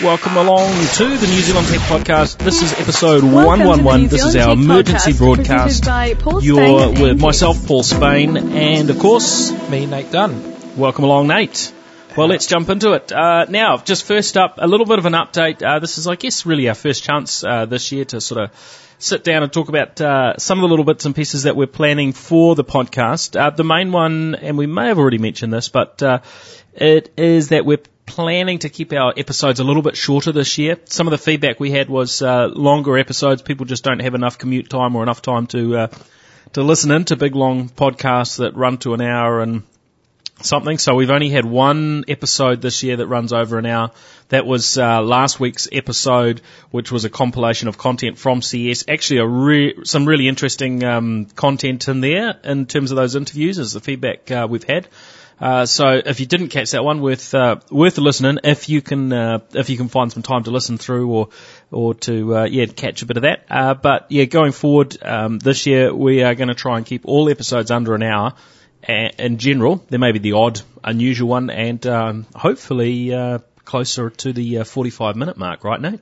Welcome along to the New Zealand Tech Podcast. This is episode Welcome 111. This is our Tech emergency broadcast. by Paul You're Spain with Andy. myself, Paul Spain, and of course, Me, Nate Dunn. welcome along, Nate. Well, let's jump into it. Uh, now, just first up, a little bit of an update. Uh, this is, I guess, really our first chance uh, this year to sort of sit down and talk about uh, some of the little bits and pieces that we're planning for the podcast. Uh, the main one, and we may have already mentioned this, but uh, it is that we're planning to keep our episodes a little bit shorter this year. Some of the feedback we had was uh, longer episodes. People just don't have enough commute time or enough time to uh, to listen into big long podcasts that run to an hour and something. So we've only had one episode this year that runs over an hour. That was uh, last week's episode, which was a compilation of content from CS. Actually, a re- some really interesting um, content in there in terms of those interviews, is the feedback uh, we've had. Uh, so if you didn't catch that one, worth uh, worth listening if you can uh, if you can find some time to listen through or or to uh, yeah catch a bit of that. Uh, but yeah, going forward um, this year we are going to try and keep all episodes under an hour in general. There may be the odd unusual one, and um, hopefully uh, closer to the uh, 45 minute mark, right, Nate?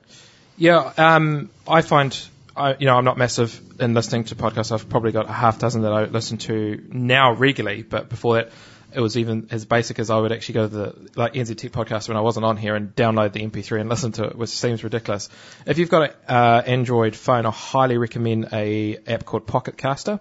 Yeah, um, I find, I, you know, I'm not massive in listening to podcasts. I've probably got a half dozen that I listen to now regularly, but before that, it was even as basic as I would actually go to the like NZ Tech podcast when I wasn't on here and download the MP3 and listen to it, which seems ridiculous. If you've got an uh, Android phone, I highly recommend a app called Pocket Caster.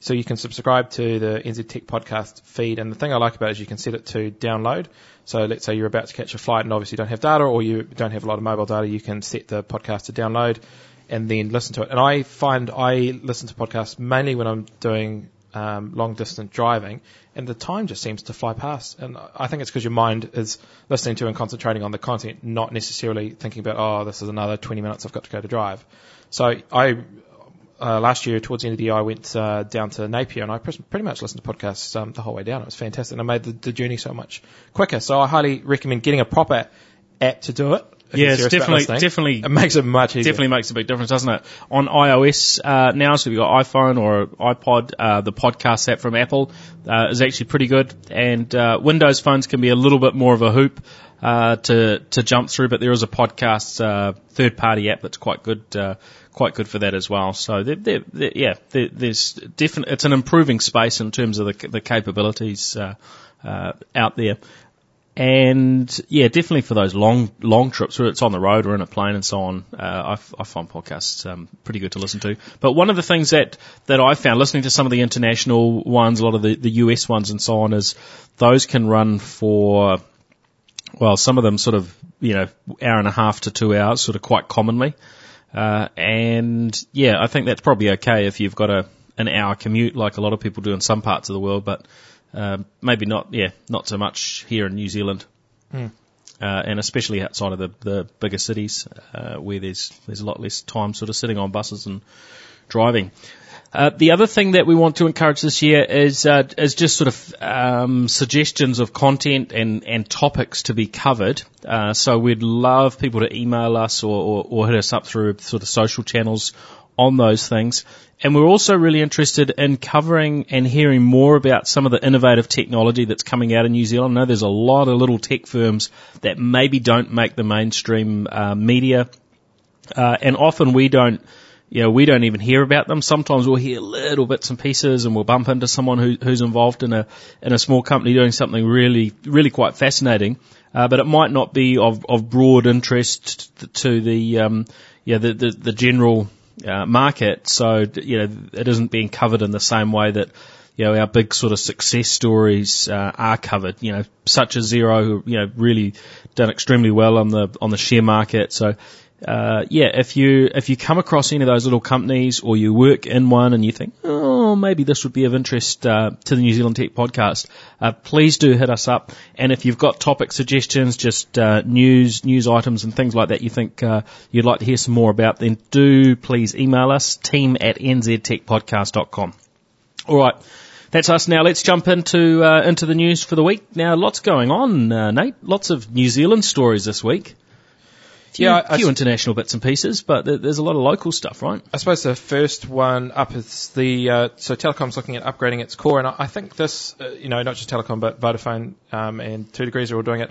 So you can subscribe to the NZ Tech podcast feed, and the thing I like about it is you can set it to download. So let's say you're about to catch a flight and obviously don't have data, or you don't have a lot of mobile data, you can set the podcast to download and then listen to it. And I find I listen to podcasts mainly when I'm doing um, long distance driving, and the time just seems to fly past. And I think it's because your mind is listening to and concentrating on the content, not necessarily thinking about oh, this is another 20 minutes I've got to go to drive. So I uh, last year towards the end of the year, I went uh, down to Napier and I pretty much listened to podcasts um, the whole way down. It was fantastic, and I made the, the journey so much quicker. So I highly recommend getting a proper app to do it. Yeah, it's definitely- definitely- it makes it much easier. Definitely makes a big difference, doesn't it? On iOS uh, now, so if you've got iPhone or iPod, uh, the podcast app from Apple uh, is actually pretty good, and uh, Windows phones can be a little bit more of a hoop uh, to to jump through, but there is a podcast uh, third party app that's quite good. Uh, Quite good for that as well. So, they're, they're, they're, yeah, there there's definitely it's an improving space in terms of the, the capabilities uh, uh, out there. And yeah, definitely for those long long trips whether it's on the road or in a plane and so on, uh, I, find podcasts um, pretty good to listen to. But one of the things that that I found listening to some of the international ones, a lot of the, the US ones and so on, is those can run for well, some of them sort of you know hour and a half to two hours, sort of quite commonly. Uh, and yeah, I think that's probably okay if you've got a an hour commute like a lot of people do in some parts of the world, but um, maybe not. Yeah, not so much here in New Zealand, uh, and especially outside of the the bigger cities uh, where there's there's a lot less time sort of sitting on buses and driving. Uh, the other thing that we want to encourage this year is uh, is just sort of um, suggestions of content and, and topics to be covered. Uh, so we'd love people to email us or, or, or hit us up through sort of social channels on those things. And we're also really interested in covering and hearing more about some of the innovative technology that's coming out in New Zealand. I know there's a lot of little tech firms that maybe don't make the mainstream uh, media, uh, and often we don't you know, we don't even hear about them. Sometimes we'll hear little bits and pieces and we'll bump into someone who, who's involved in a, in a small company doing something really, really quite fascinating. Uh, but it might not be of, of broad interest to the, um, yeah, the, the, the general, uh, market. So, you know, it isn't being covered in the same way that, you know, our big sort of success stories, uh, are covered, you know, such as Xero, who, you know, really done extremely well on the, on the share market. So, uh, yeah, if you if you come across any of those little companies or you work in one and you think, oh, maybe this would be of interest uh, to the New Zealand Tech Podcast, uh, please do hit us up. And if you've got topic suggestions, just uh, news news items and things like that, you think uh, you'd like to hear some more about, then do please email us team at nztechpodcast.com. All right. That's us now. Let's jump into uh, into the news for the week. Now, lots going on, Nate. Lots of New Zealand stories this week. Few, Yeah, I- few international bits and pieces, but there's a lot of local stuff, right? I suppose the first one up is the uh, so Telecom's looking at upgrading its core, and I I think this, uh, you know, not just Telecom but Vodafone um, and Two Degrees are all doing it.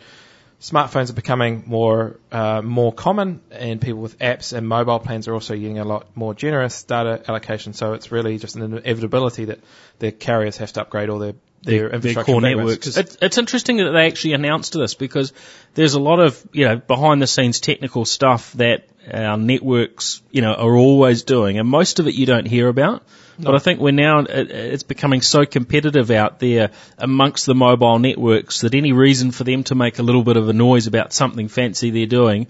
smartphones are becoming more uh, more common, and people with apps and mobile plans are also getting a lot more generous data allocation. So it's really just an inevitability that the carriers have to upgrade all their their, their core networks. It, it's interesting that they actually announced this because there's a lot of you know behind the scenes technical stuff that our networks you know are always doing, and most of it you don't hear about. But I think we're now, it's becoming so competitive out there amongst the mobile networks that any reason for them to make a little bit of a noise about something fancy they're doing,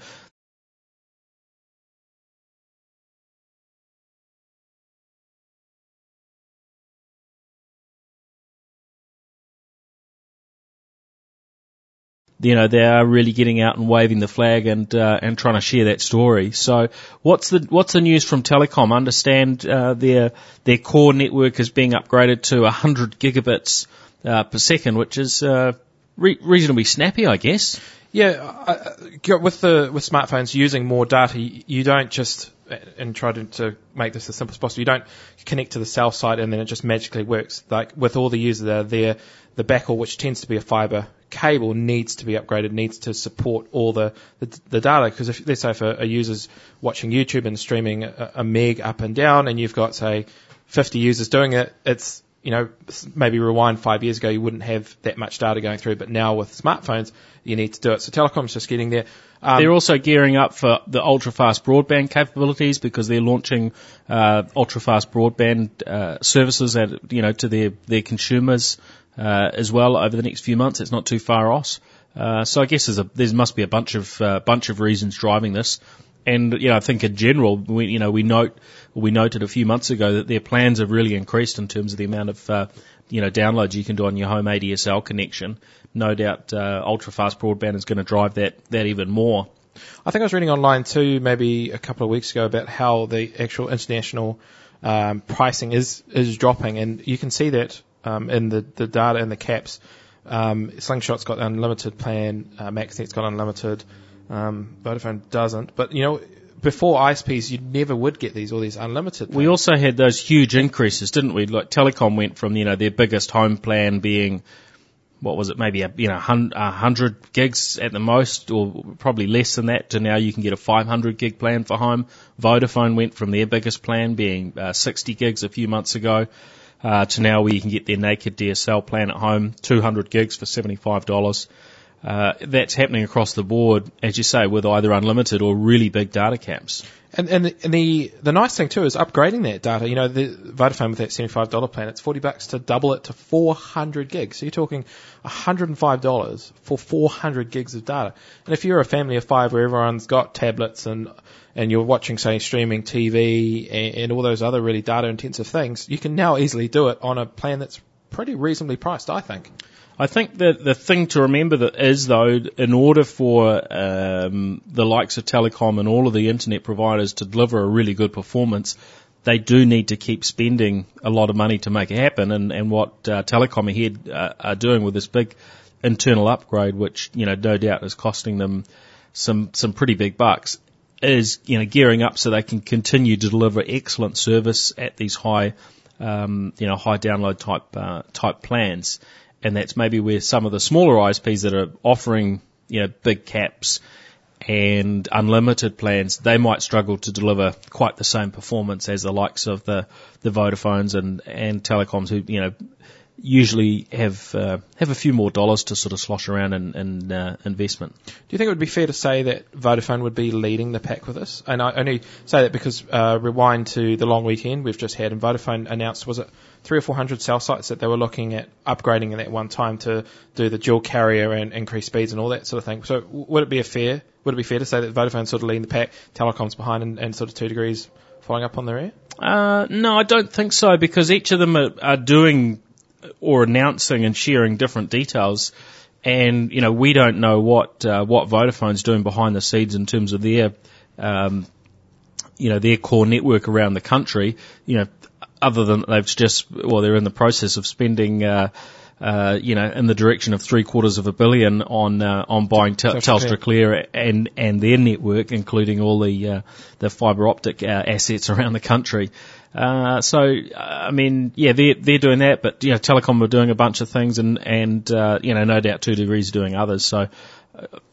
you know they are really getting out and waving the flag and uh, and trying to share that story. So what's the what's the news from Telecom? understand uh, their their core network is being upgraded to 100 gigabits uh, per second, which is uh, re- reasonably snappy, I guess. Yeah, uh, with the with smartphones using more data, you don't just and try to, to, make this as simple as possible. You don't connect to the cell site and then it just magically works. Like with all the users that are there, the backhaul, which tends to be a fiber cable needs to be upgraded, needs to support all the, the, the data. Because if, let's say if a, a user's watching YouTube and streaming a, a meg up and down and you've got, say, 50 users doing it, it's, you know, maybe rewind five years ago, you wouldn't have that much data going through, but now with smartphones, you need to do it. So Telecom's just getting there. Um, they're also gearing up for the ultra fast broadband capabilities because they're launching uh, ultra fast broadband uh, services at you know to their their consumers as well over the next few months. It's not too far off. Uh, so I guess there's a, there must be a bunch of uh, bunch of reasons driving this. And you know, I think in general, we, you know, we note we noted a few months ago that their plans have really increased in terms of the amount of uh, you know downloads you can do on your home ADSL connection. No doubt, uh, ultra fast broadband is going to drive that that even more. I think I was reading online too, maybe a couple of weeks ago, about how the actual international um, pricing is is dropping, and you can see that um, in the, the data and the caps. Um, Slingshot's got unlimited plan, uh, MaxNet's got unlimited, um, Vodafone doesn't. But you know, before ISPs, you never would get these all these unlimited. Plans. We also had those huge increases, didn't we? Like Telecom went from you know their biggest home plan being what was it, maybe a you know a hundred gigs at the most, or probably less than that, to now you can get a 500 gig plan for home. Vodafone went from their biggest plan being uh, 60 gigs a few months ago uh, to now where you can get their naked DSL plan at home, 200 gigs for $75. Uh, that's happening across the board, as you say, with either unlimited or really big data caps. And, and, the, and the the nice thing too is upgrading that data. You know, the Vodafone with that seventy-five dollar plan, it's forty bucks to double it to four hundred gigs. So you're talking hundred and five dollars for four hundred gigs of data. And if you're a family of five where everyone's got tablets and and you're watching, say, streaming TV and, and all those other really data intensive things, you can now easily do it on a plan that's pretty reasonably priced, I think. I think that the thing to remember that is though, in order for um, the likes of Telecom and all of the internet providers to deliver a really good performance, they do need to keep spending a lot of money to make it happen. And, and what uh, Telecom ahead uh, are doing with this big internal upgrade, which you know no doubt is costing them some some pretty big bucks, is you know gearing up so they can continue to deliver excellent service at these high um, you know high download type uh, type plans and that's maybe where some of the smaller ISPs that are offering, you know, big caps and unlimited plans, they might struggle to deliver quite the same performance as the likes of the, the Vodafones and, and telecoms who, you know, usually have uh, have a few more dollars to sort of slosh around in, in uh, investment. Do you think it would be fair to say that Vodafone would be leading the pack with this? And I only say that because uh, rewind to the long weekend we've just had, and Vodafone announced was it three or four hundred cell sites that they were looking at upgrading at that one time to do the dual carrier and increase speeds and all that sort of thing. So would it be a fair would it be fair to say that Vodafone sort of leading the pack, telecoms behind, and, and sort of two degrees following up on their air? Uh, no, I don't think so because each of them are, are doing or announcing and sharing different details. And you know, we don't know what uh, what Vodafone's doing behind the scenes in terms of their um, you know their core network around the country. You know, other than they've just well, they're in the process of spending. Uh, uh, you know, in the direction of three quarters of a billion on uh, on buying Tel- Telstra Clear and and their network, including all the uh, the fibre optic uh, assets around the country. Uh, so, uh, I mean, yeah, they're, they're doing that, but, you know, Telecom are doing a bunch of things and, and, uh, you know, no doubt Two Degrees are doing others. So,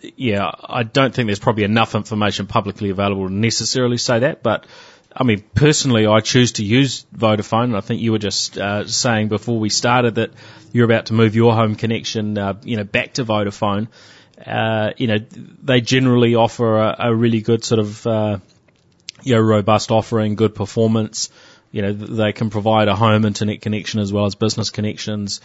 yeah, I don't think there's probably enough information publicly available to necessarily say that, but I mean, personally, I choose to use Vodafone. I think you were just uh, saying before we started that you're about to move your home connection, uh, you know, back to Vodafone. Uh, you know, they generally offer a, a really good sort of, uh, you know, robust offering, good performance. You know, they can provide a home internet connection as well as business connections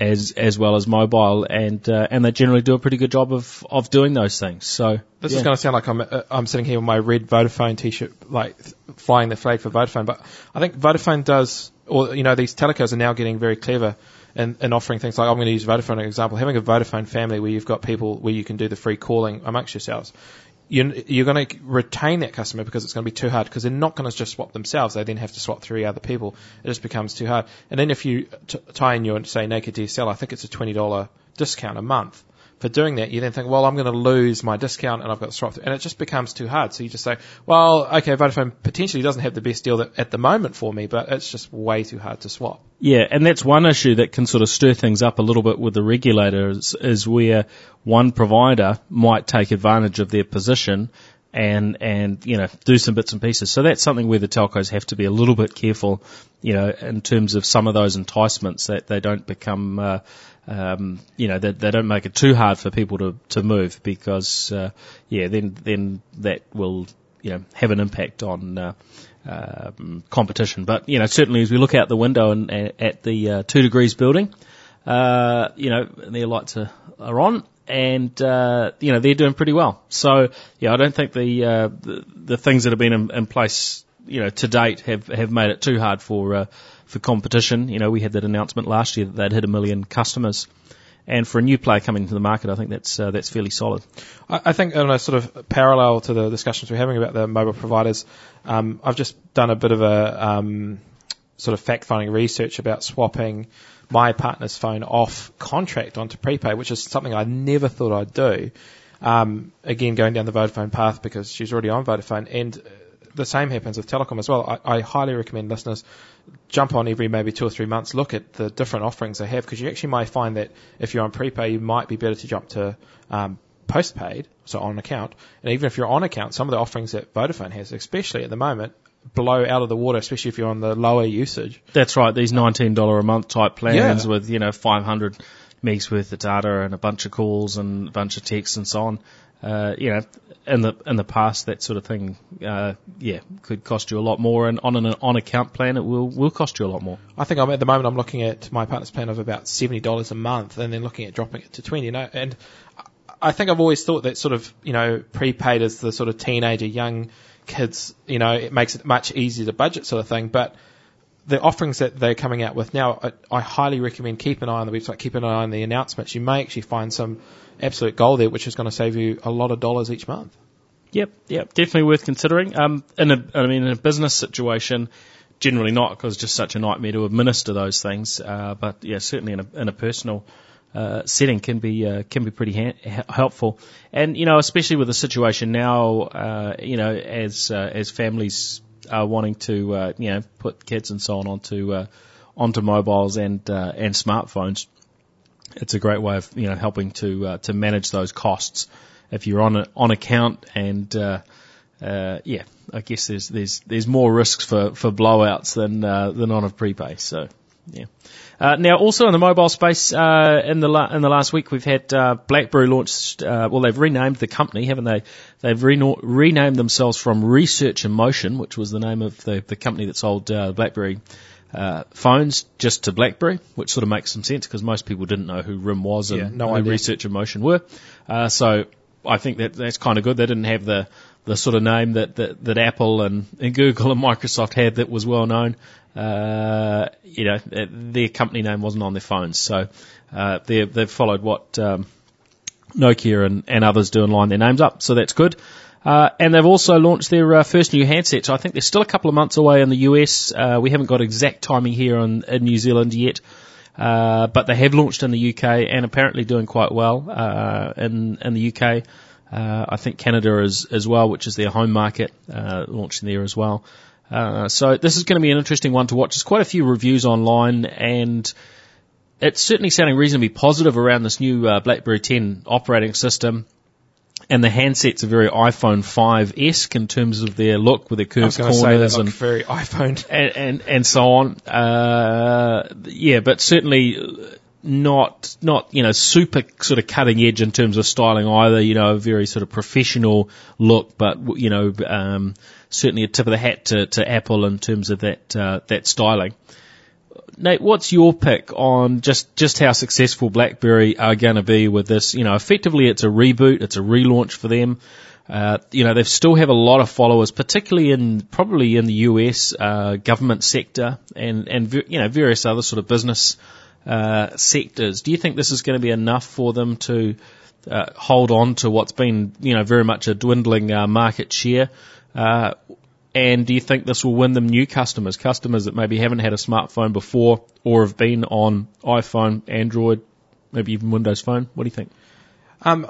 as as well as mobile, and uh, and they generally do a pretty good job of of doing those things. So this yeah. is going to sound like I'm uh, I'm sitting here with my red Vodafone T-shirt, like flying the flag for Vodafone, but I think Vodafone does, or you know, these telecos are now getting very clever. And, and offering things like I'm going to use Vodafone as an example. Having a Vodafone family where you've got people where you can do the free calling amongst yourselves, you're, you're going to retain that customer because it's going to be too hard because they're not going to just swap themselves. They then have to swap three other people. It just becomes too hard. And then if you t- tie in your, say, naked DSL, I think it's a $20 discount a month for doing that, you then think, well, I'm going to lose my discount and I've got to swap through. And it just becomes too hard. So you just say, well, okay, Vodafone potentially doesn't have the best deal that, at the moment for me, but it's just way too hard to swap. Yeah, and that's one issue that can sort of stir things up a little bit with the regulators is where one provider might take advantage of their position and and you know do some bits and pieces. So that's something where the telcos have to be a little bit careful, you know, in terms of some of those enticements that they don't become, uh, um, you know, that they, don't make it too hard for people to to move because uh, yeah, then then that will you know have an impact on. Uh, um, competition, but you know certainly as we look out the window and, and at the uh, two degrees building, uh, you know their lights are, are on, and uh, you know they're doing pretty well. So yeah, I don't think the uh, the, the things that have been in, in place you know to date have have made it too hard for uh, for competition. You know we had that announcement last year that they'd hit a million customers. And for a new player coming to the market, I think that's uh, that's fairly solid. I, I think on a sort of parallel to the discussions we're having about the mobile providers, um, I've just done a bit of a um, sort of fact-finding research about swapping my partner's phone off contract onto prepaid, which is something I never thought I'd do. Um, again, going down the Vodafone path because she's already on Vodafone, and the same happens with telecom as well. I, I highly recommend listeners jump on every maybe two or three months, look at the different offerings they have, because you actually might find that if you're on prepaid, you might be better to jump to um, postpaid, so on account. And even if you're on account, some of the offerings that Vodafone has, especially at the moment, blow out of the water, especially if you're on the lower usage. That's right. These nineteen dollar a month type plans Yeah. with you know five hundred megs worth of data and a bunch of calls and a bunch of texts and so on. Uh, you know, in the in the past, that sort of thing, uh, yeah, could cost you a lot more. And on an on account plan, it will will cost you a lot more. I think I'm at the moment I'm looking at my partner's plan of about seventy dollars a month, and then looking at dropping it to twenty. You know, and I think I've always thought that sort of you know prepaid is the sort of teenager, young kids. You know, it makes it much easier to budget sort of thing, but. The offerings that they're coming out with now, I, I highly recommend keep an eye on the website, keep an eye on the announcements. You may actually find some absolute gold there, which is going to save you a lot of dollars each month. Yep, yep, definitely worth considering. Um, in a, I mean, in a business situation, generally not because it's just such a nightmare to administer those things. Uh, but yeah, certainly in a, in a personal uh, setting can be uh, can be pretty ha- helpful. And you know, especially with the situation now, uh, you know, as uh, as families are wanting to uh, you know put kids and so on onto uh, onto mobiles and uh, and smartphones, it's a great way of you know helping to uh, to manage those costs. If you're on a, on account and uh, uh, yeah, I guess there's there's there's more risks for, for blowouts than uh, than on a prepay. So yeah. Uh, now, also in the mobile space, uh, in the la- in the last week, we've had uh, BlackBerry launched. Uh, well, they've renamed the company, haven't they? They've reno- renamed themselves from Research in Motion, which was the name of the, the company that sold uh, BlackBerry uh, phones, just to BlackBerry, which sort of makes some sense because most people didn't know who RIM was and Yeah, no who idea. Research and Motion were. Uh, so I think that that's kind of good. They didn't have the the sort of name that that, that Apple and, and Google and Microsoft had that was well known. Uh, you know, their company name wasn't on their phones, so uh, they they've followed what um, Nokia and, and others do and line their names up. So that's good. Uh, and they've also launched their uh, first new handset. So I think they're still a couple of months away in the US. Uh, we haven't got exact timing here in, in New Zealand yet. Uh, but they have launched in the UK and apparently doing quite well uh, in in the UK. Uh, I think Canada is as well, which is their home market, uh, launching there as well. Uh, so this is going to be an interesting one to watch. There's quite a few reviews online, and it's certainly sounding reasonably positive around this new uh, BlackBerry 10 operating system. And the handsets are very iPhone 5-esque in terms of their look with their curved corners and very iPhone. and, and, and so on. Uh, yeah, but certainly not, not, you know, super sort of cutting edge in terms of styling either, you know, a very sort of professional look, but, you know, um, certainly a tip of the hat to, to Apple in terms of that, uh, that styling. Nate, what's your pick on just, just how successful BlackBerry are going to be with this? You know, effectively it's a reboot, it's a relaunch for them. Uh, you know, they still have a lot of followers, particularly in probably in the US uh, government sector and and you know various other sort of business uh, sectors. Do you think this is going to be enough for them to uh, hold on to what's been you know very much a dwindling uh, market share? And do you think this will win them new customers, customers that maybe haven't had a smartphone before or have been on iPhone, Android, maybe even Windows Phone? What do you think? Um,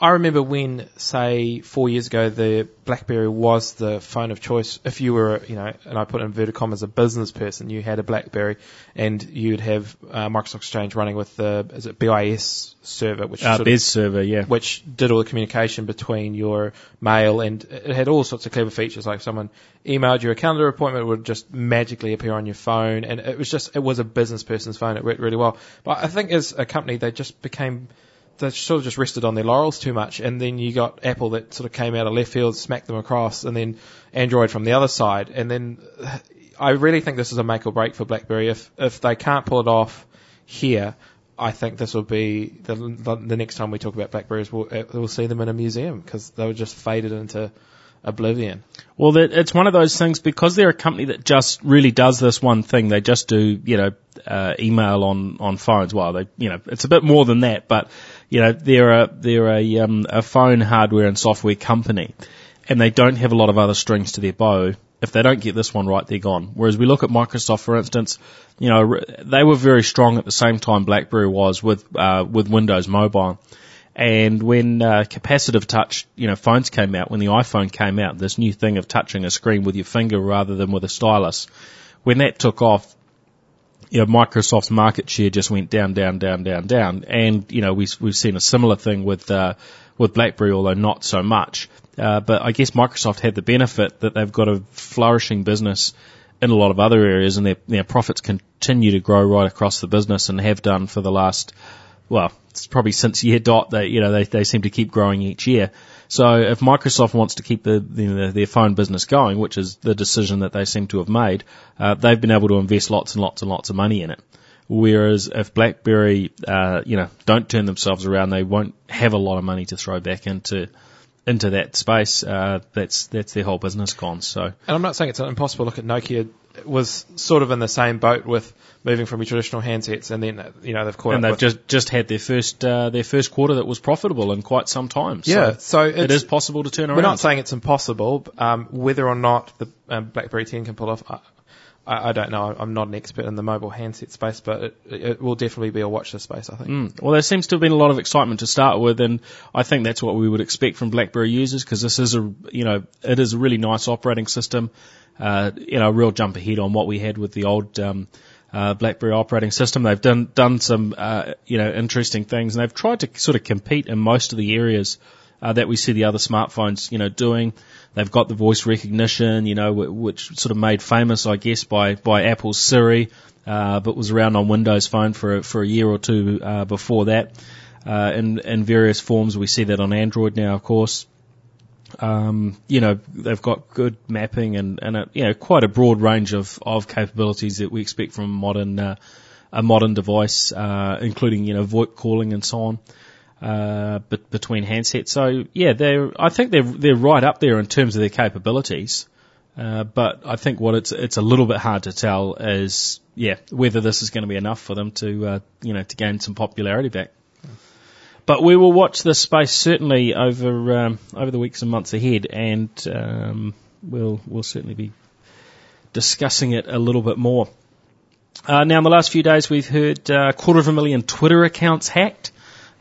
I remember when, say, four years ago, the BlackBerry was the phone of choice. If you were, you know, and I put inverted commas, a business person, you had a BlackBerry, and you'd have uh, Microsoft Exchange running with the is it BIS server, which Uh, of- server, yeah. which did all the communication between your mail and it had all sorts of clever features like someone emailed you a calendar appointment it would just magically appear on your phone and it was just it was a business person's phone it worked really well but I think as a company they just became they sort of just rested on their laurels too much and then you got Apple that sort of came out of left field smacked them across and then Android from the other side and then I really think this is a make or break for BlackBerry if if they can't pull it off here I think this will be the, the, next time we talk about Blackberries. We'll, uh, we'll see them in a museum because they were just faded into oblivion. Well, it's one of those things because they're a company that just really does this one thing. They just do, you know, uh, email on on phones. Well, they, you know, it's a bit more than that, but you know, they're a they're a um, a phone hardware and software company, and they don't have a lot of other strings to their bow. If they don't get this one right, they're gone. Whereas we look at Microsoft, for instance, you know, they were very strong at the same time BlackBerry was with uh, with Windows Mobile. And when uh, capacitive touch, you know, phones came out, when the iPhone came out, this new thing of touching a screen with your finger rather than with a stylus, when that took off, you know, Microsoft's market share just went down, down, down, down, down. And, you know, we've we've seen a similar thing with, uh, with BlackBerry, although not so much. Uh, but I guess Microsoft had the benefit that they've got a flourishing business in a lot of other areas and their, their profits continue to grow right across the business and have done for the last, well, it's probably since year dot they, you know, they, they seem to keep growing each year. So if Microsoft wants to keep the, the their phone business going, which is the decision that they seem to have made, uh, they've been able to invest lots and lots and lots of money in it. Whereas if BlackBerry, uh, you know, don't turn themselves around, they won't have a lot of money to throw back into into that space. Uh, that's that's their whole business gone. So And I'm not saying it's impossible. Look at Nokia was sort of in the same boat with moving from your traditional handsets, and then you know they've caught and they've just just had their first uh, their first quarter that was profitable in quite some time. So yeah. So it's, possible to turn around. We're not saying it's impossible. Um, whether or not the um, BlackBerry 10 can pull off, I, I, don't know. I'm not an expert in the mobile handset space, but it, it will definitely be a watch this space. I think. Mm. Well, there seems to have been a lot of excitement to start with, and I think that's what we would expect from BlackBerry users because this is a, you know, it is a really nice operating system. Uh, you know, a real jump ahead on what we had with the old um, uh, BlackBerry operating system. They've done done some, uh, you know, interesting things, and they've tried to sort of compete in most of the areas uh, that we see the other smartphones, you know, doing. They've got the voice recognition, you know, which sort of made famous, I guess, by by Apple's Siri, uh, but was around on Windows Phone for for a year or two uh, before that. Uh, in in various forms, we see that on Android now, of course. Um, you know, they've got good mapping and, and a, you know, quite a broad range of, of capabilities that we expect from a modern, uh, a modern device, uh, including, you know, VoIP calling and so on, uh, bet between handsets. So yeah, they're, I think they're, they're right up there in terms of their capabilities. Uh, but I think what it's, it's a little bit hard to tell is, yeah, whether this is going to be enough for them to, uh, you know, to gain some popularity back. But we will watch this space certainly over um, over the weeks and months ahead, and um, we'll we'll certainly be discussing it a little bit more. Uh, now, in the last few days, we've heard uh, a quarter of a million Twitter accounts hacked.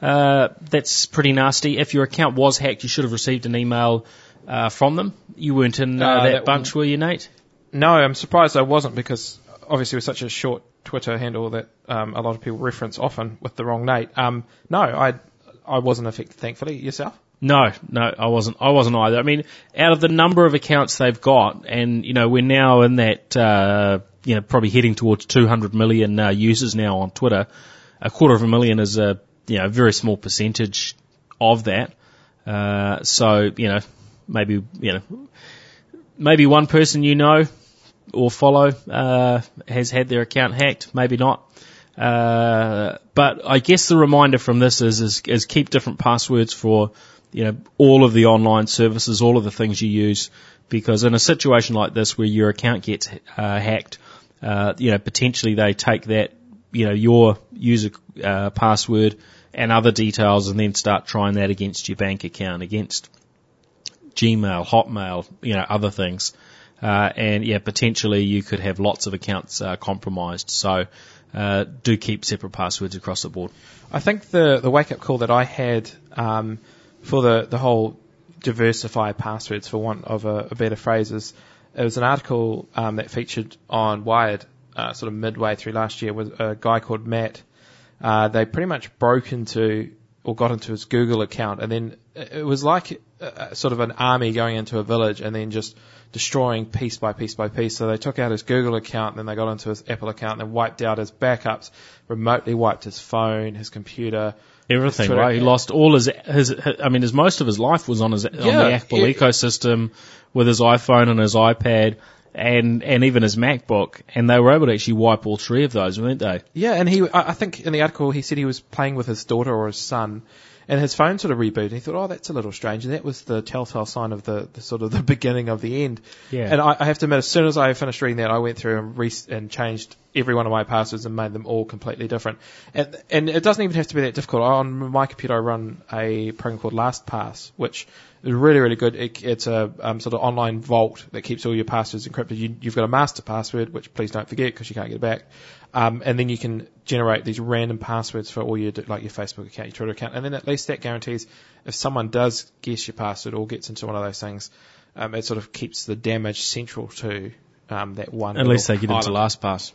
Uh, that's pretty nasty. If your account was hacked, you should have received an email uh, from them. You weren't in uh, that, that bunch, were you, Nate? No, I'm surprised I wasn't because obviously with such a short Twitter handle that um, a lot of people reference often with the wrong Nate. Um, no, I I wasn't affected, thankfully. Yourself? No, no, I wasn't. I wasn't either. I mean, out of the number of accounts they've got, and you know, we're now in that, uh, you know, probably heading towards 200 million uh, users now on Twitter. A quarter of a million is a, you know, a very small percentage of that. Uh, so, you know, maybe, you know, maybe one person you know or follow uh, has had their account hacked, maybe not. Uh, but I guess the reminder from this is, is, is keep different passwords for you know all of the online services, all of the things you use, because in a situation like this where your account gets uh, hacked, uh, you know potentially they take that you know your user uh, password and other details and then start trying that against your bank account, against Gmail, Hotmail, you know other things. Uh, and yeah, potentially you could have lots of accounts uh, compromised. So uh, do keep separate passwords across the board. I think the the wake up call that I had um, for the the whole diversify passwords, for want of a, a better phrase, is it was an article um, that featured on Wired uh, sort of midway through last year with a guy called Matt. Uh, they pretty much broke into or got into his Google account, and then it was like a, sort of an army going into a village and then just destroying piece by piece by piece. So they took out his Google account, then they got into his Apple account, and then wiped out his backups, remotely wiped his phone, his computer. Everything, right? He lost all his, his, his, I mean, his most of his life was on his, yeah, on the Apple ecosystem with his iPhone and his iPad and and even his MacBook, and they were able to actually wipe all three of those, weren't they? Yeah, and he, I think in the article he said he was playing with his daughter or his son, and his phone sort of rebooted. And he thought, oh, that's a little strange, and that was the telltale sign of the, the sort of the beginning of the end. Yeah. And I, I have to admit, as soon as I finished reading that, I went through and, re- and changed every one of my passwords and made them all completely different. And, and it doesn't even have to be that difficult. On my computer, I run a program called LastPass, which is really, really good. It, it's a um, sort of online vault that keeps all your passwords encrypted. You, you've got a master password, which please don't forget because you can't get it back. Um, and then you can generate these random passwords for all your like your Facebook account, your Twitter account, and then at least that guarantees if someone does guess your password or gets into one of those things, um, it sort of keeps the damage central to um, that one. At least they get into LastPass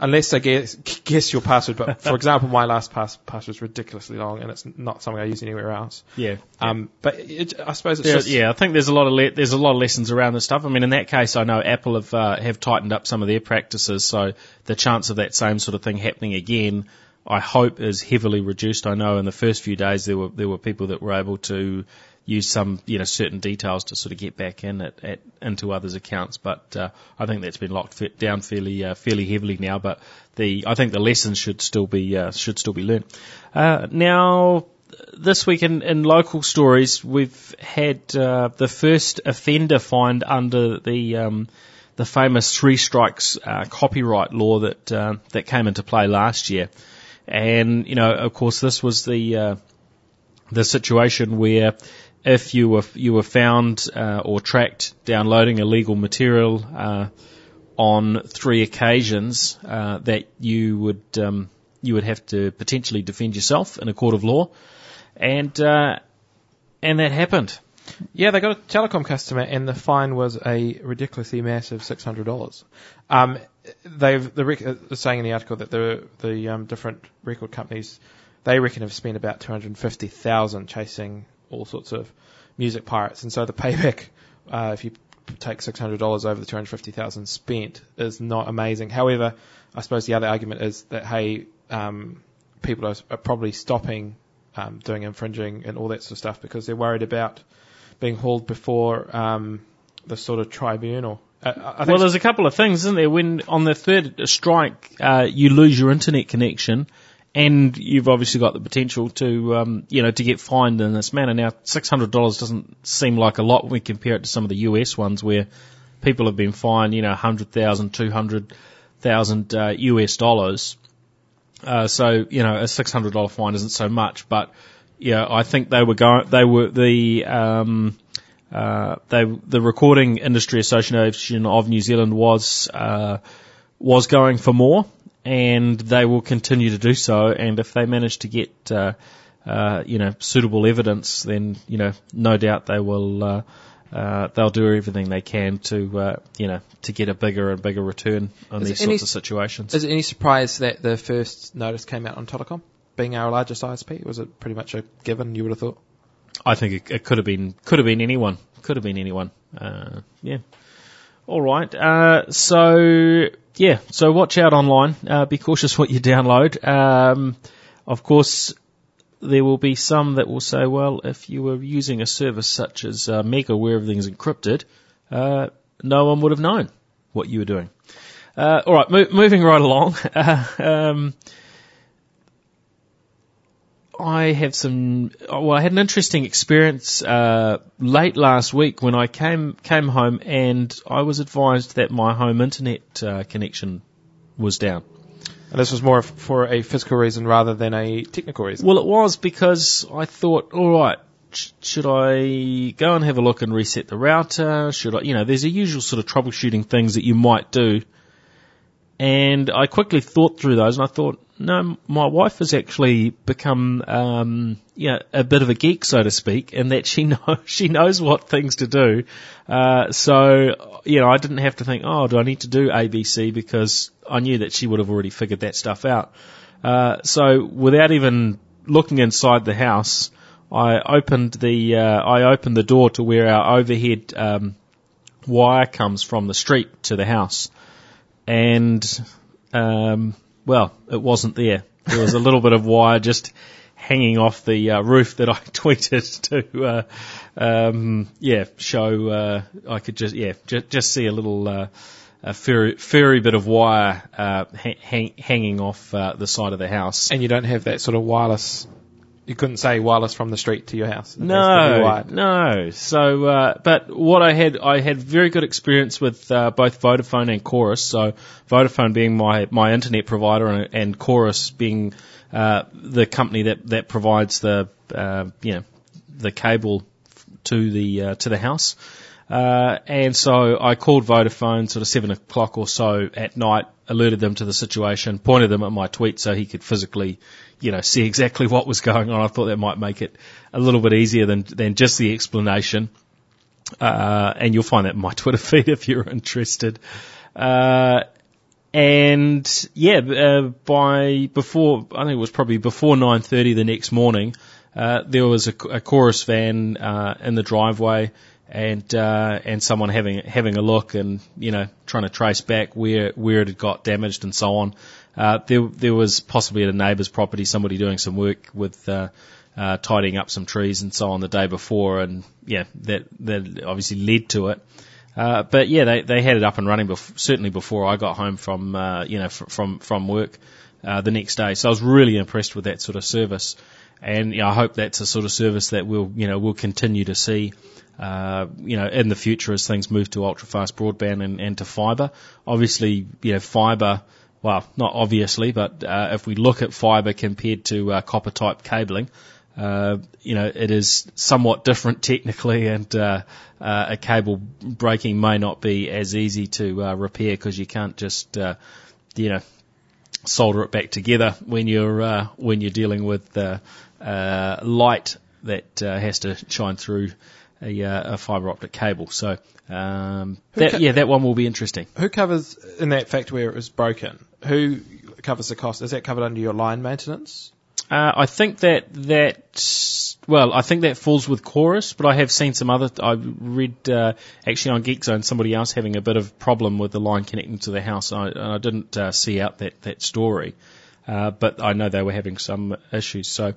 unless I guess, guess your password. But for example, my LastPass password is ridiculously long, and it's not something I use anywhere else. Yeah. Um, but it, I suppose it's yeah, just yeah. I think there's a lot of le- there's a lot of lessons around this stuff. I mean, in that case, I know Apple have uh, have tightened up some of their practices, so the chance of that same sort of thing happening again. I hope is heavily reduced. I know in the first few days there were there were people that were able to use some you know certain details to sort of get back in at, at into others' accounts. But uh, I think that's been locked down fairly uh, fairly heavily now. But the I think the lessons should still be uh, should still be learned. Uh, now. This week in, in local stories, we've had uh, the first offender fined under the um, the famous three strikes uh, copyright law that that came into play last year, and you know, of course, this was the the situation where if you were you were found uh, or tracked downloading illegal material uh, on three occasions, uh, that you would um, you would have to potentially defend yourself in a court of law, and uh, and that happened. Yeah, they got a telecom customer, and the fine was a ridiculously massive six hundred dollars. Um, they've the rec- uh, saying in the article that the the um, different record companies they reckon have spent about two hundred fifty thousand chasing all sorts of music pirates. And so the payback, uh, if you take $600 over the 250,000 spent, is not amazing. However, I suppose the other argument is that hey, um, people are, are, probably stopping um, doing infringing and all that sort of stuff because they're worried about being hauled before um, the sort of tribunal. Uh, well, there's a couple of things, isn't there? When on the third strike, uh, you lose your internet connection and you've obviously got the potential to, um, you know, to get fined in this manner. Now, six hundred dollars doesn't seem like a lot when we compare it to some of the US ones where people have been fined, you know, hundred thousand, two hundred thousand uh, US dollars. Uh, so, you know, a six hundred dollar fine isn't so much, but yeah, I think they were going, they were the, um, uh, they, the Recording Industry Association of New Zealand was, uh, was going for more and they will continue to do so. And if they manage to get, uh, uh, you know, suitable evidence, then you know, no doubt they will. Uh, uh, they'll do everything they can to, uh, you know, to get a bigger and bigger return on is these sorts any, of situations. Is it any surprise that the first notice came out on Telecom, being our largest ISP? Was it pretty much a given? You would have thought. I think it, it could have been could have been anyone. Could have been anyone. Uh, yeah. All right. Uh, so yeah. So watch out online. Uh, be cautious what you download. Um, of course, there will be some that will say, well, if you were using a service such as uh, Mega, where everything's encrypted, uh, no one would have known what you were doing. Uh, all right, mo- moving right along. um, I have some. Well, I had an interesting experience uh, late last week when I came came home and I was advised that my home internet uh, connection was down. And this was more for a physical reason rather than a technical reason. Well, it was because I thought, all right, sh- should I go and have a look and reset the router? Should I, you know, there's a usual sort of troubleshooting things that you might do. And I quickly thought through those and I thought, no, my wife has actually become, um, know, a bit of a geek, so to speak, and that she knows, she knows what things to do. Uh, so, you know, I didn't have to think, oh, do I need to do ABC because I knew that she would have already figured that stuff out. Uh, so without even looking inside the house, I opened the, uh, I opened the door to where our overhead, um, wire comes from the street to the house. And, um, well, it wasn't there. There was a little bit of wire just hanging off the uh, roof that I tweeted to, uh, um, yeah, show. Uh, I could just, yeah, just, just see a little uh, a furry, furry bit of wire uh, hang, hanging off uh, the side of the house. And you don't have that sort of wireless. You couldn't say wireless from the street to your house. It has to be No, no. So, uh, but what I had, I had very good experience with uh, both Vodafone and Chorus. So, Vodafone being my my internet provider, and, and Chorus being uh, the company that that provides the uh, you know the cable to the uh, to the house. Uh, and so I called Vodafone sort of seven o'clock or so at night, alerted them to the situation, pointed them at my tweet so he could physically, you know, see exactly what was going on. I thought that might make it a little bit easier than, than just the explanation. Uh, and you'll find that in my Twitter feed if you're interested. Uh, and yeah, uh, by before, I think it was probably before 9.30 the next morning, uh, there was a, a chorus van, uh, in the driveway and, uh, and someone having, having a look and, you know, trying to trace back where, where it had got damaged and so on. Uh, there, there was possibly at a neighbour's property somebody doing some work with, uh, uh, tidying up some trees and so on the day before and yeah, that, that obviously led to it. Uh, but yeah, they, they had it up and running bef- certainly before I got home from, uh, you know, fr- from, from work, uh, the next day. So I was really impressed with that sort of service. And, you know, I hope that's a sort of service that we'll, you know, we'll continue to see, uh, you know, in the future as things move to ultra fast broadband and, and to fibre. Obviously, you know, fibre, well, not obviously, but, uh, if we look at fibre compared to, uh, copper type cabling, uh, you know, it is somewhat different technically, and uh, uh, a cable breaking may not be as easy to uh, repair because you can't just, uh, you know, solder it back together when you're uh, when you're dealing with uh, light that uh, has to shine through a, uh, a fibre optic cable. So um, that ca- yeah, that one will be interesting. Who covers in that fact where it was broken? Who covers the cost? Is that covered under your line maintenance? Uh, I think that that well, I think that falls with chorus, but I have seen some other. I read uh, actually on Geek Zone somebody else having a bit of problem with the line connecting to the house. I, I didn't uh, see out that that story, uh, but I know they were having some issues. So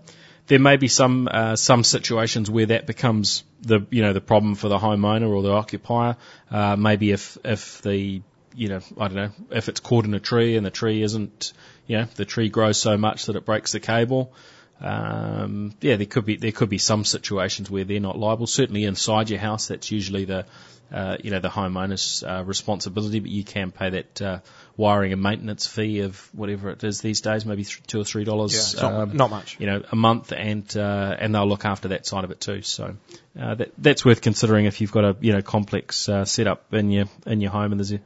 there may be some uh, some situations where that becomes the you know the problem for the homeowner or the occupier. Uh, maybe if if the you know I don't know if it's caught in a tree and the tree isn't you know the tree grows so much that it breaks the cable. Um, yeah, there could be there could be some situations where they're not liable. Certainly inside your house, that's usually the uh, you know the homeowner's uh, responsibility, but you can pay that uh, wiring and maintenance fee of whatever it is these days, maybe th- two or three dollars. not, um, not much. you know, a month, and uh, and they'll look after that side of it too. So uh, that that's worth considering if you've got a you know complex uh, setup in your in your home, and there's a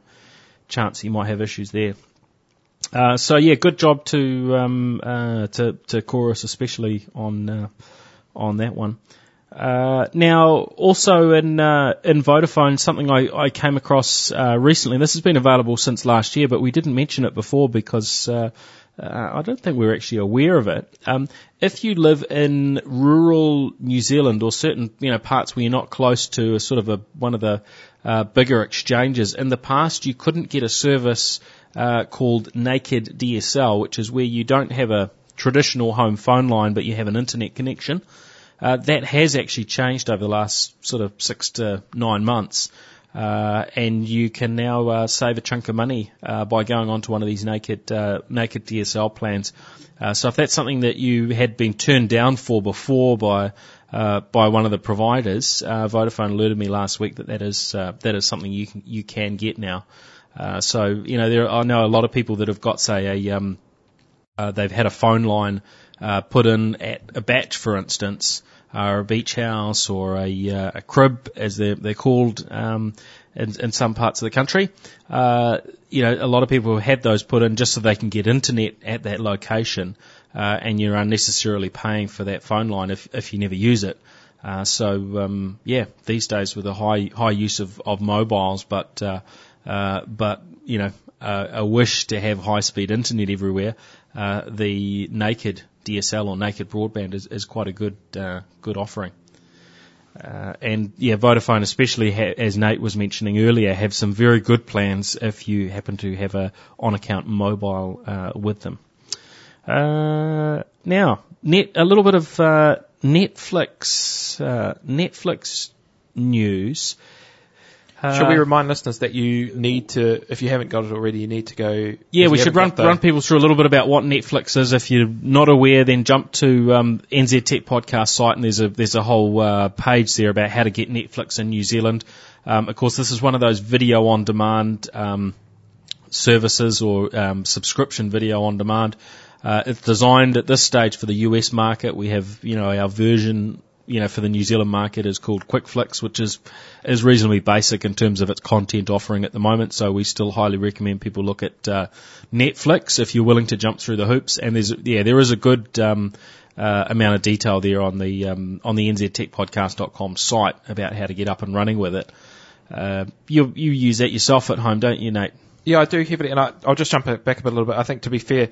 chance you might have issues there. Uh, so yeah, good job to um, uh, to to chorus, especially on uh, on that one. Uh, now, also in uh, in Vodafone, something I, I came across uh, recently. This has been available since last year, but we didn't mention it before because uh, uh, I don't think we're actually aware of it. Um, if you live in rural New Zealand or certain you know parts where you're not close to a sort of a one of the uh, bigger exchanges, in the past you couldn't get a service uh, called Naked DSL, which is where you don't have a traditional home phone line, but you have an internet connection. Uh, that has actually changed over the last sort of six to nine months. Uh, and you can now uh, save a chunk of money uh, by going onto one of these naked uh, naked DSL plans. Uh, so if that's something that you had been turned down for before by uh, by one of the providers, uh Vodafone alerted me last week that that is that is something you can you can get now. So you know there I know a lot of people that have got say a um, they've had a phone line put in at a bach, for instance, or a beach house or a, uh, a crib, as they're, they're called um, in, in some parts of the country. Uh, you know, a lot of people have had those put in just so they can get internet at that location, uh, and you're unnecessarily paying for that phone line if, if you never use it. Uh, so um, yeah, these days with a high high use of, of mobiles, but uh, uh, but you know a wish to have high speed internet everywhere, uh, the naked DSL or naked broadband is, is quite a good uh, good offering. Uh, and yeah, Vodafone, especially ha- as Nate was mentioning earlier, have some very good plans if you happen to have a on-account mobile uh, with them. Uh, now, net a little bit of uh, Netflix uh, Netflix news. Should we uh, remind listeners that you need to, if you haven't got it already, you need to go. Yeah, we should run the, run people through a little bit about what Netflix is. If you're not aware, then jump to um, NZ Tech Podcast site, and there's a there's a whole uh, page there about how to get Netflix in New Zealand. Um, of course, this is one of those video on demand um, services or um, subscription video on demand. Uh, it's designed at this stage for the US market. We have, you know, our version you know, for the New Zealand market is called QuickFlix, which is, is reasonably basic in terms of its content offering at the moment. So we still highly recommend people look at, uh, Netflix if you're willing to jump through the hoops. And there's, yeah, there is a good, um, uh, amount of detail there on the, um, on the nztechpodcast.com site about how to get up and running with it. Uh, you, you use that yourself at home, don't you, Nate? Yeah, I do heavily, and I, I'll just jump back a, bit, a little bit. I think to be fair,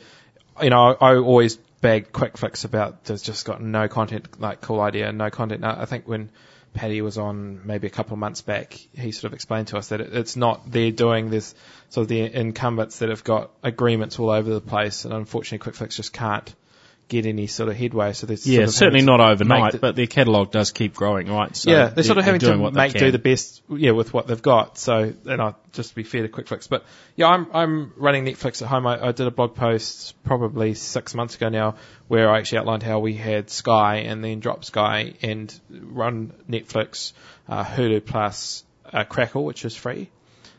you know, I always bag QuickFlix about there's just got no content, like cool idea, no content. I think when Paddy was on maybe a couple of months back, he sort of explained to us that it, it's not they're doing this sort of the incumbents that have got agreements all over the place, and unfortunately, QuickFlix just can't get any sort of headway. So there's yeah, sort of certainly not overnight, the, but their catalogue does keep growing, right? So yeah, they're, they're sort of having to make do the best, yeah, with what they've got. So and I just to be fair to QuickFlix, but yeah, I'm I'm running Netflix at home. I, I did a blog post probably six months ago now where I actually outlined how we had Sky and then drop Sky and run Netflix, uh, Hulu Plus, uh, Crackle, which is free,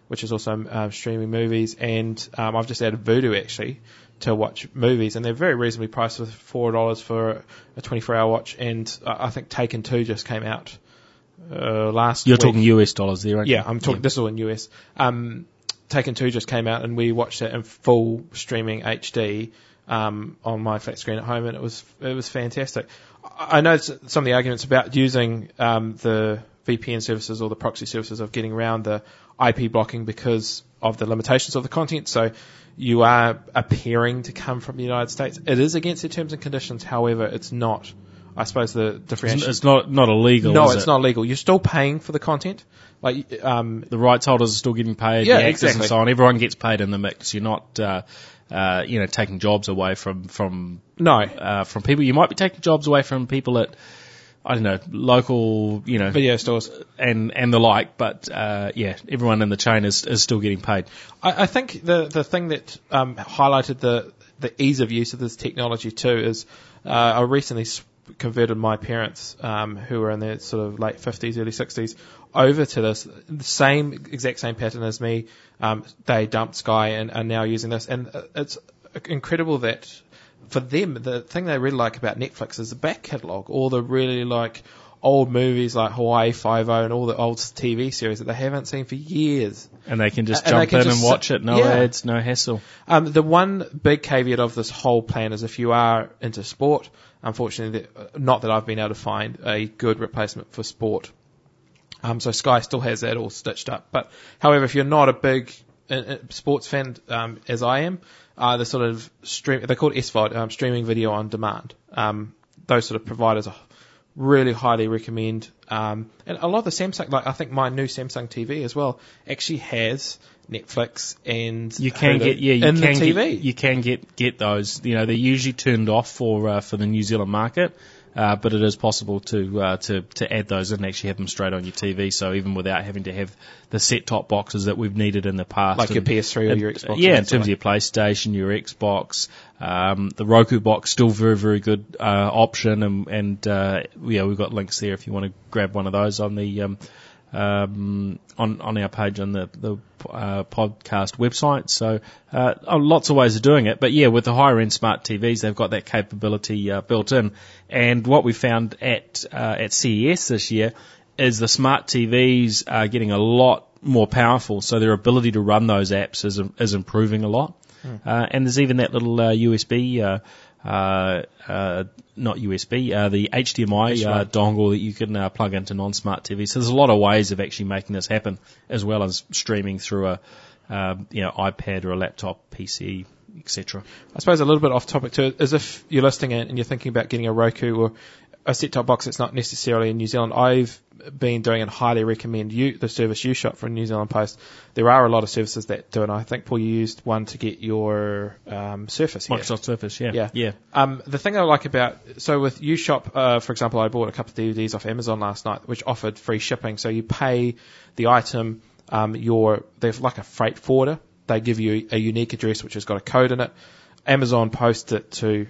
which is also uh, streaming movies, and um, I've just added Vudu actually to watch movies, and they're very reasonably priced with four dollars for a 24-hour watch. And I think Taken Two just came out uh, last. Year. You're week. talking US dollars there, right? Yeah, I'm talking. Yeah. This is all in US. Um, Taken Two just came out, and we watched it in full streaming HD um, on my flat screen at home, and it was it was fantastic. I know some of the arguments about using um, the VPN services or the proxy services of getting around the IP blocking because of the limitations of the content. So you are appearing to come from the United States. It is against the terms and conditions. However, it's not. I suppose the differentiation. It's not not illegal. No, it's it? not legal. You're still paying for the content. Like um, the rights holders are still getting paid. Yeah, the exactly. And so on. Everyone gets paid in the mix. You're not. Uh, uh, you know, taking jobs away from from no uh, from people. You might be taking jobs away from people at I don't know, local, you know, video stores and and the like. But uh, yeah, everyone in the chain is is still getting paid. I, I think the the thing that um, highlighted the the ease of use of this technology too is uh, I recently converted my parents, um, who were in their sort of late 50s, early 60s, over to this. The same exact same pattern as me. Um, they dumped Sky and are now using this, and uh, it's incredible that for them, the thing they really like about Netflix is the back catalogue, all the really like old movies like Hawaii Five O and all the old TV series that they haven't seen for years. And they can just and jump can in just, and watch it, no yeah. ads, no hassle. Um, the one big caveat of this whole plan is if you are into sport, unfortunately, not that I've been able to find a good replacement for sport. Um, so Sky still has that all stitched up. But however, if you're not a big uh, uh, sports fan um, as I am, are the sort of stream. They're called SVOD, um, streaming video on demand. Um, those sort of providers are really highly recommend. Um, and a lot of the Samsung, like I think my new Samsung TV as well, actually has Netflix and You can Hulu get yeah, you in can the TV. Get, you can get get those. You know, they're usually turned off for uh, for the New Zealand market. Uh, but it is possible to uh, to to add those and actually have them straight on your TV. So even without having to have the set top boxes that we've needed in the past, Like your PS3 or and- your Xbox yeah, in terms of your PlayStation, your Xbox, um, the Roku box, still very very good uh, option, and and uh, yeah, we've got links there if you want to grab one of those on the um, um, on on our page on the the uh, podcast website. So uh, oh, lots of ways of doing it, but yeah, with the higher end smart TVs, they've got that capability uh, built in. And what we found at uh, at CES this year is the smart TVs are getting a lot more powerful, so their ability to run those apps is is improving a lot. Uh, and there's even that little uh, USB. Uh, uh, uh, not USB, uh, the HDMI uh, right. dongle that you can uh, plug into non-smart TV. So there's a lot of ways of actually making this happen, as well as streaming through a, um, you know, iPad or a laptop, PC, etc. I suppose a little bit off topic too, is if you're listening in and you're thinking about getting a Roku or a set-top box that's not necessarily in New Zealand, I've been doing and highly recommend you the service YouShop from New Zealand Post. There are a lot of services that do it. I think Paul, you used one to get your um, Surface. here. Microsoft Surface, yeah, Yeah. yeah. Um, the thing I like about so with YouShop, uh, for example, I bought a couple of DVDs off Amazon last night, which offered free shipping. So you pay the item, um, your they're like a freight forwarder. They give you a unique address which has got a code in it. Amazon posts it to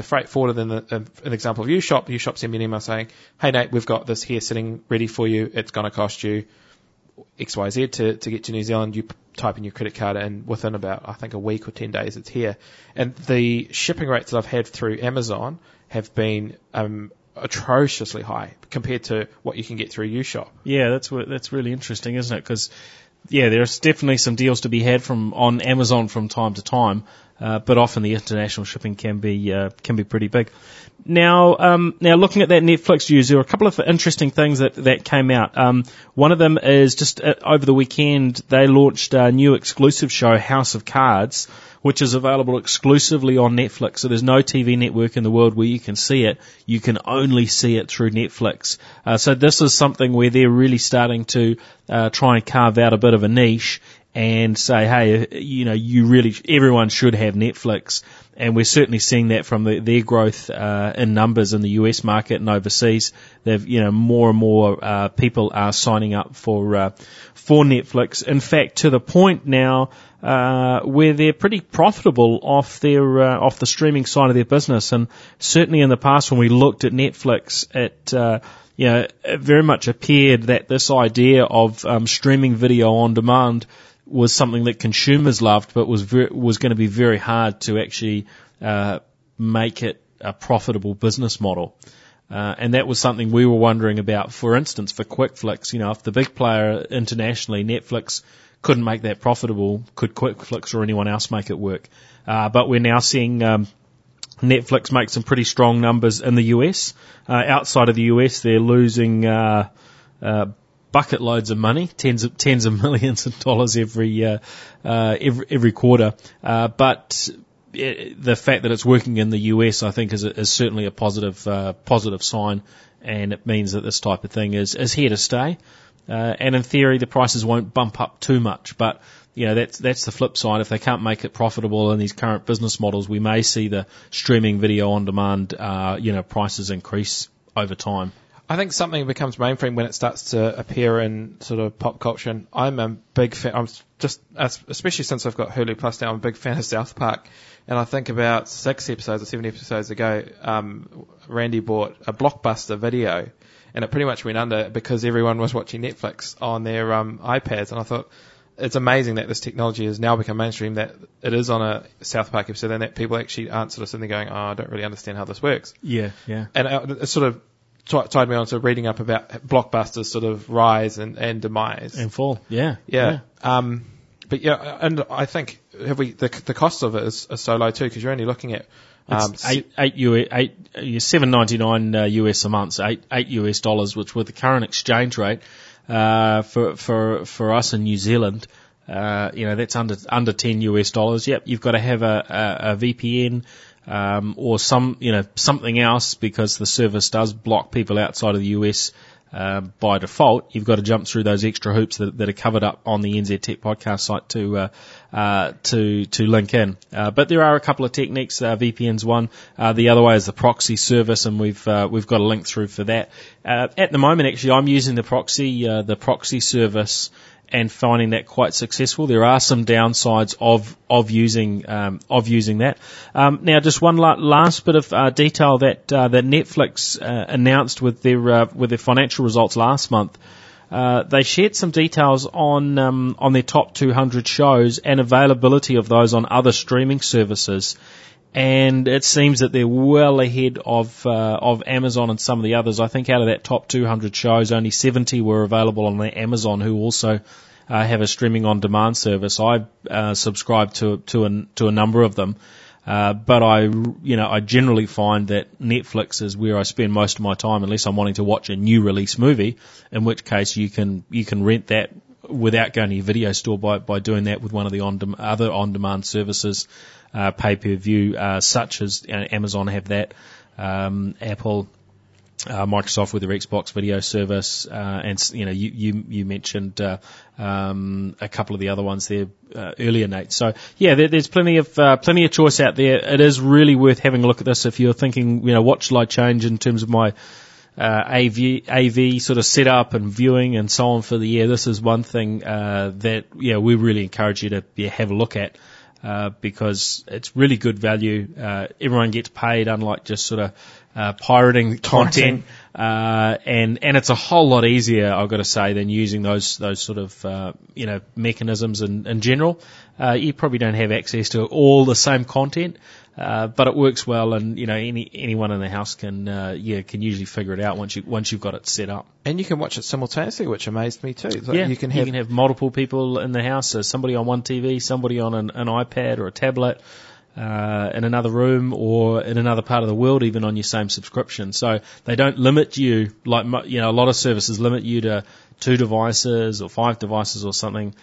the freight forwarder. Then the, uh, an example of YouShop, YouShop send me an email saying, "Hey Nate, we've got this here sitting ready for you. It's going to cost you XYZ to, to get to New Zealand, you type in your credit card and within about, I think, a week or 10 days, it's here. And the shipping rates that I've had through Amazon have been um, atrociously high compared to what you can get through YouShop. Yeah, that's what, that's really interesting, isn't it? Because yeah, there's definitely some deals to be had from on Amazon from time to time, uh, but often the international shipping can be uh, can be pretty big. Now, um, now looking at that Netflix news, there a couple of interesting things that that came out. Um, one of them is just uh, over the weekend they launched a new exclusive show, House of Cards, which is available exclusively on Netflix. So there's no TV network in the world where you can see it. You can only see it through Netflix. Uh, so this is something where they're really starting to uh, try and carve out a bit of a niche and say, hey, you know, you really, everyone should have Netflix. And we're certainly seeing that from the, their growth uh, in numbers in the US market and overseas. They've, you know, more and more uh, people are signing up for uh, for Netflix. In fact, to the point now uh, where they're pretty profitable off their uh, off the streaming side of their business. And certainly in the past, when we looked at Netflix, it uh, you know it very much appeared that this idea of um, streaming video on demand was something that consumers loved, but was ver- was going to be very hard to actually uh, make it a profitable business model. Uh, and that was something we were wondering about. For instance, for QuickFlix, you know, if the big player internationally, Netflix, couldn't make that profitable, could QuickFlix or anyone else make it work? Uh, but we're now seeing um, Netflix make some pretty strong numbers in the US. Uh, outside of the US, they're losing uh, uh, bucket loads of money, tens of tens of millions of dollars every uh, uh, every, every quarter. Uh, but it, the fact that it's working in the US, I think, is, is certainly a positive uh, positive sign, and it means that this type of thing is is here to stay. Uh, and in theory, the prices won't bump up too much, but you know that's that's the flip side. If they can't make it profitable in these current business models, we may see the streaming video on demand, uh, you know, prices increase over time. I think something becomes mainstream when it starts to appear in sort of pop culture. And I'm a big fan. I'm just, especially since I've got Hulu Plus now, I'm a big fan of South Park. And I think about six episodes or seven episodes ago, um, Randy bought a blockbuster video, and it pretty much went under because everyone was watching Netflix on their um, iPads. And I thought it's amazing that this technology has now become mainstream. That it is on a South Park episode, and that people actually aren't sort of sitting there going, "Oh, I don't really understand how this works." Yeah, yeah. and uh, it sort of tied me on to reading up about blockbusters sort of rise and, and demise. And fall. Yeah. yeah. Um, but yeah, and I think have we the the cost of it is, is so low too because you're only looking at um, eight, eight, US, eight, uh, seven ninety nine uh, US a month, so eight, eight US dollars, which with the current exchange rate, uh, for, for, for us in New Zealand, uh, you know, that's under under 10 US dollars. Yep, you've got to have a, a, a VPN um, or some, you know, something else because the service does block people outside of the US uh, by default, you've got to jump through those extra hoops that, that are covered up on the NZ Tech podcast site to uh, uh, to to link in. Uh, but there are a couple of techniques. Uh, VPN's one. Uh, the other way is the proxy service, and we've we've got a link through for that. at the moment, actually, I'm using the proxy the proxy service and finding that quite successful. There are some downsides of of using um, of using that. Um, now, just one la- last bit of uh, detail that uh, that Netflix uh, announced with their uh, with their financial results last month. Uh, they shared some details on um, on their top 200 shows and availability of those on other streaming services and it seems that they're well ahead of uh, of Amazon and some of the others. I think out of that top 200 shows, only 70 were available on Amazon, who also uh, have a streaming on demand service. I uh, subscribe to to a, to a number of them, uh, but I you know I generally find that Netflix is where I spend most of my time, unless I'm wanting to watch a new release movie, in which case you can you can rent that without going to your video store by by doing that with one of the on other on demand services uh, pay per view, uh, such as know, Amazon have that, um, Apple. Uh, Microsoft with their Xbox video service, uh, and you know you you, you mentioned uh, um, a couple of the other ones there uh, earlier, Nate. So yeah, there, there's plenty of uh, plenty of choice out there. It is really worth having a look at this if you're thinking, you know, what shall I change in terms of my uh, AV, AV sort of setup and viewing and so on for the year. This is one thing uh, that yeah we really encourage you to yeah, have a look at uh, because it's really good value. Uh, everyone gets paid, unlike just sort of uh, pirating content, uh, and and it's a whole lot easier, I've got to say, than using those those sort of uh, you know mechanisms in, in general. Uh, you probably don't have access to all the same content, uh, but it works well, and you know any anyone in the house can uh, yeah can usually figure it out once you once you've got it set up. And you can watch it simultaneously, which amazed me too. Like yeah, you can have, you can have multiple people in the house. So somebody on one TV, somebody on an, an iPad or a tablet. Uh, in another room or in another part of the world, even on your same subscription. So they don't limit you like you know a lot of services limit you to two devices or five devices or something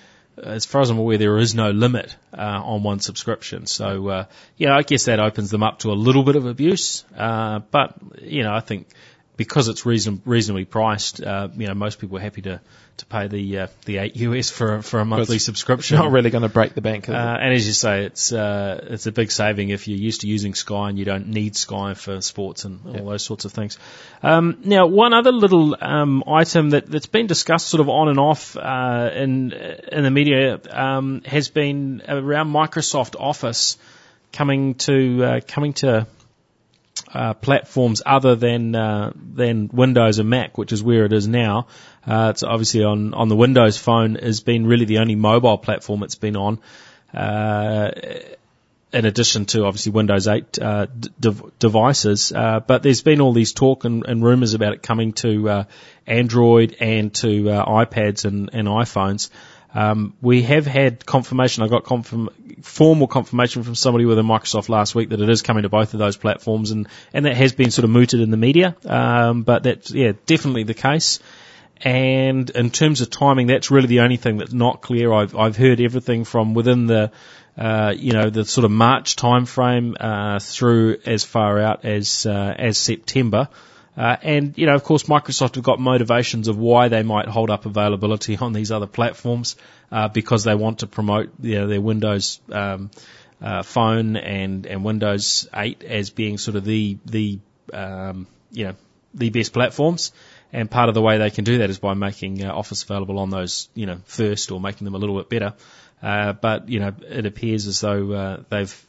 as far as I'm aware, there is no limit uh, on one subscription. So, uh, yeah, I guess that opens them up to a little bit of abuse. Uh, but you know, I think because it's reason, reasonably priced, uh, you know, most people are happy to, to pay the uh, the eight US for for a monthly subscription. Not really going to break the bank. Uh, and as you say, it's uh, it's a big saving if you're used to using Sky and you don't need Sky for sports and all those sorts of things. Um, now, one other little um, item that that's been discussed sort of on and off uh, in in the media um, has been around Microsoft Office coming to uh, coming to uh, platforms other than uh, than Windows and Mac, which is where it is now. Uh, it's obviously on on the Windows phone has been really the only mobile platform it's been on. Uh, in addition to obviously Windows 8 uh, d- devices, uh, but there's been all these talk and, and rumours about it coming to uh Android and to uh iPads and, and iPhones. Um, we have had confirmation. I got confirm, formal confirmation from somebody within Microsoft last week that it is coming to both of those platforms, and, and that has been sort of mooted in the media. Um, but that's yeah, definitely the case. And in terms of timing, that's really the only thing that's not clear. I've I've heard everything from within the uh, you know the sort of March timeframe uh, through as far out as uh, as September. Uh, and, you know, of course, Microsoft have got motivations of why they might hold up availability on these other platforms, uh, because they want to promote you know, their Windows, um, uh, phone and, and Windows 8 as being sort of the, the, um, you know, the best platforms. And part of the way they can do that is by making uh, Office available on those, you know, first or making them a little bit better. Uh, but, you know, it appears as though, uh, they've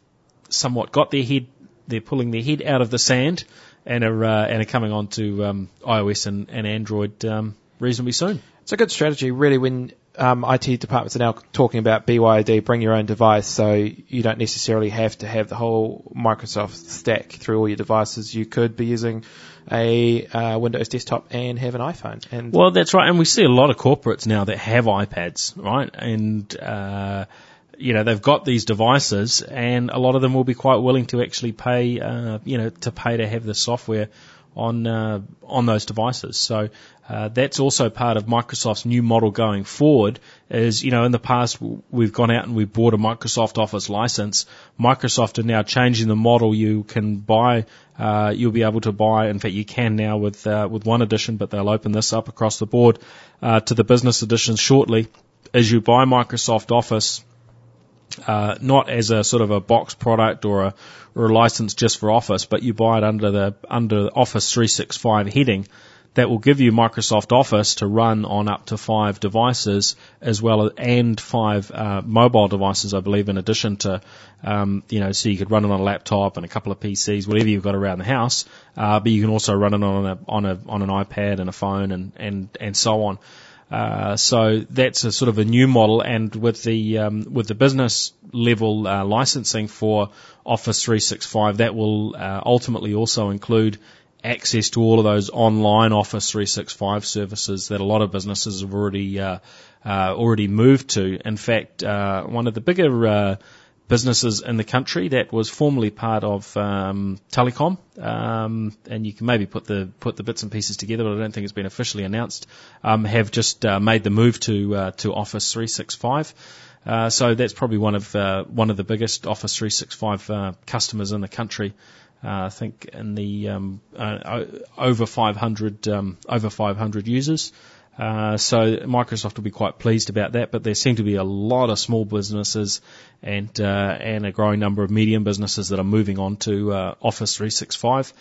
somewhat got their head, they're pulling their head out of the sand and are uh, and are coming on to um, iOS and, and Android um, reasonably soon. It's a good strategy, really, when um, IT departments are now talking about BYOD, bring your own device, so you don't necessarily have to have the whole Microsoft stack through all your devices. You could be using a uh, Windows desktop and have an iPhone. And well, that's right, and we see a lot of corporates now that have iPads, right? And uh, you know, they've got these devices and a lot of them will be quite willing to actually pay, uh, you know, to pay to have the software on uh, on those devices. So uh, that's also part of Microsoft's new model going forward. Is you know in the past we've gone out and we bought a Microsoft Office license. Microsoft are now changing the model. You can buy, uh, you'll be able to buy. In fact, you can now with uh, with one edition, but they'll open this up across the board uh, to the business editions shortly. As you buy Microsoft Office, uh, not as a sort of a box product or a, or a license just for Office, but you buy it under the under Office 365 heading. That will give you Microsoft Office to run on up to five devices as well as, and five uh, mobile devices, I believe, in addition to, um, you know, so you could run it on a laptop and a couple of PCs, whatever you've got around the house. Uh, but you can also run it on a on a on an iPad and a phone and and and so on. Uh, so that's a sort of a new model, and with the um, with the business level uh, licensing for Office 365, that will uh, ultimately also include access to all of those online Office 365 services that a lot of businesses have already uh, uh, already moved to. In fact, uh, one of the bigger businesses in the country that was formerly part of um, Telecom, um, and you can maybe put the put the bits and pieces together, but I don't think it's been officially announced. Um, have just uh, made the move to uh, to Office 365. Uh, so that's probably one of uh, one of the biggest Office 365 uh, customers in the country. Uh, I think in the um, uh, over 500 um, over 500 users. Uh, so Microsoft will be quite pleased about that, but there seem to be a lot of small businesses and uh, and a growing number of medium businesses that are moving on to uh, Office 365.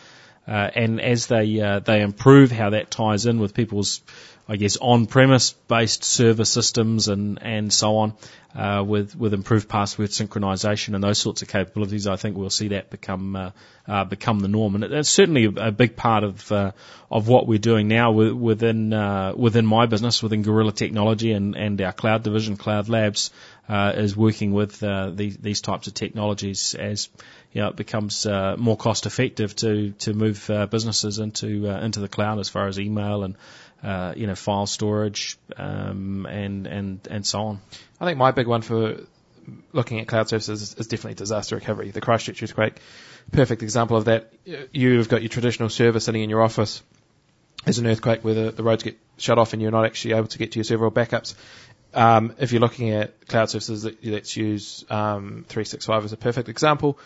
Uh, and as they uh, they improve how that ties in with people's I guess on-premise based server systems and and so on, uh, with with improved password synchronization and those sorts of capabilities, I think we'll see that become uh, uh, become the norm. And it's certainly a, a big part of uh, of what we're doing now within uh, within my business, within Gorilla Technology and and our cloud division, Cloud Labs, uh, is working with these these types of technologies as you know, it becomes more cost effective to to move businesses into into the cloud as far as email and uh, you know, file storage, um, and, and, and so on. I think my big one for looking at cloud services is definitely disaster recovery. The Christchurch earthquake, perfect example of that. You've got your traditional server sitting in your office. There's an earthquake where the, the roads get shut off and you're not actually able to get to your server or backups. Um, if you're looking at cloud services, let's use um, 365 as a perfect example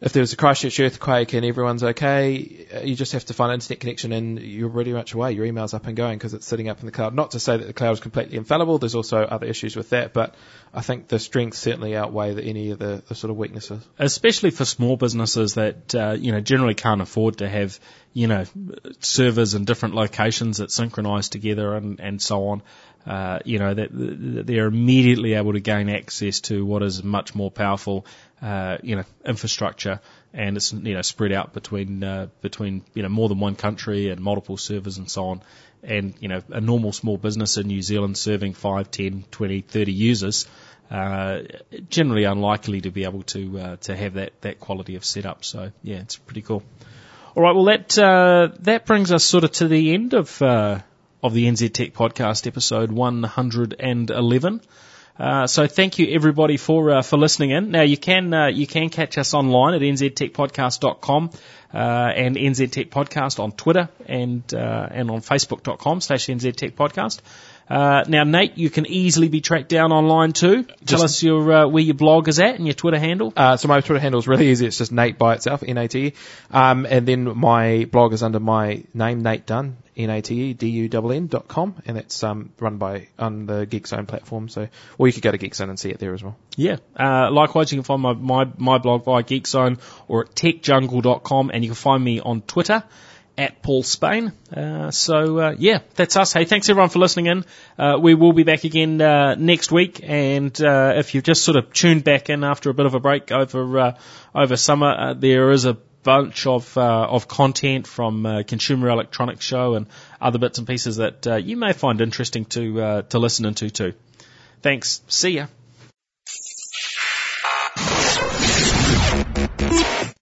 if there was a Christchurch earthquake and everyone's okay, uh, you just have to find an internet connection and you're pretty much away. Your email's up and going because it's sitting up in the cloud. Not to say that the cloud is completely infallible. There's also other issues with that, but I think the strengths certainly outweigh the, any of the, the, sort of weaknesses. Especially for small businesses that uh, you know generally can't afford to have you know servers in different locations that synchronise together and and so on uh, you know, that they're immediately able to gain access to what is much more powerful, uh, you know, infrastructure, and it's you know spread out between uh, between you know more than one country and multiple servers and so on. And you know, a normal small business in New Zealand serving 5, 10, 20, 30 users, uh, generally unlikely to be able to uh, to have that that quality of setup. So yeah, it's pretty cool. All right, well that uh, that brings us sort of to the end of uh, of the NZ Tech Podcast, episode 111. Uh, so thank you everybody for uh, for listening in. Now you can uh, you can catch us online at nztechpodcast.com uh, and NZ Tech Podcast on Twitter and uh, and on Facebook.com slash NZ Tech Podcast. Uh, now, Nate, you can easily be tracked down online too. Tell us your uh, where your blog is at and your Twitter handle. Uh, so my Twitter handle is really easy. It's just Nate by itself, N-A-T-E. Um, and then my blog is under my name, Nate Dunn, N-A-T-E-D-U-N-N dot com, and that's um, run by on the GeekZone platform. So, or you could go to GeekZone and see it there as well. Yeah. Uh, likewise, you can find my, my, my blog via GeekZone or at techjungle.com, and you can find me on Twitter at Paul Spain. Uh, so uh, yeah, that's us. Hey, thanks everyone for listening in. Uh, we will be back again uh, next week, and uh, if you've just sort of tuned back in after a bit of a break over uh, over summer, there is a bunch of uh, of content from uh, Consumer Electronics Show and other bits and pieces that uh, you may find interesting to to listen into too. Thanks. See ya.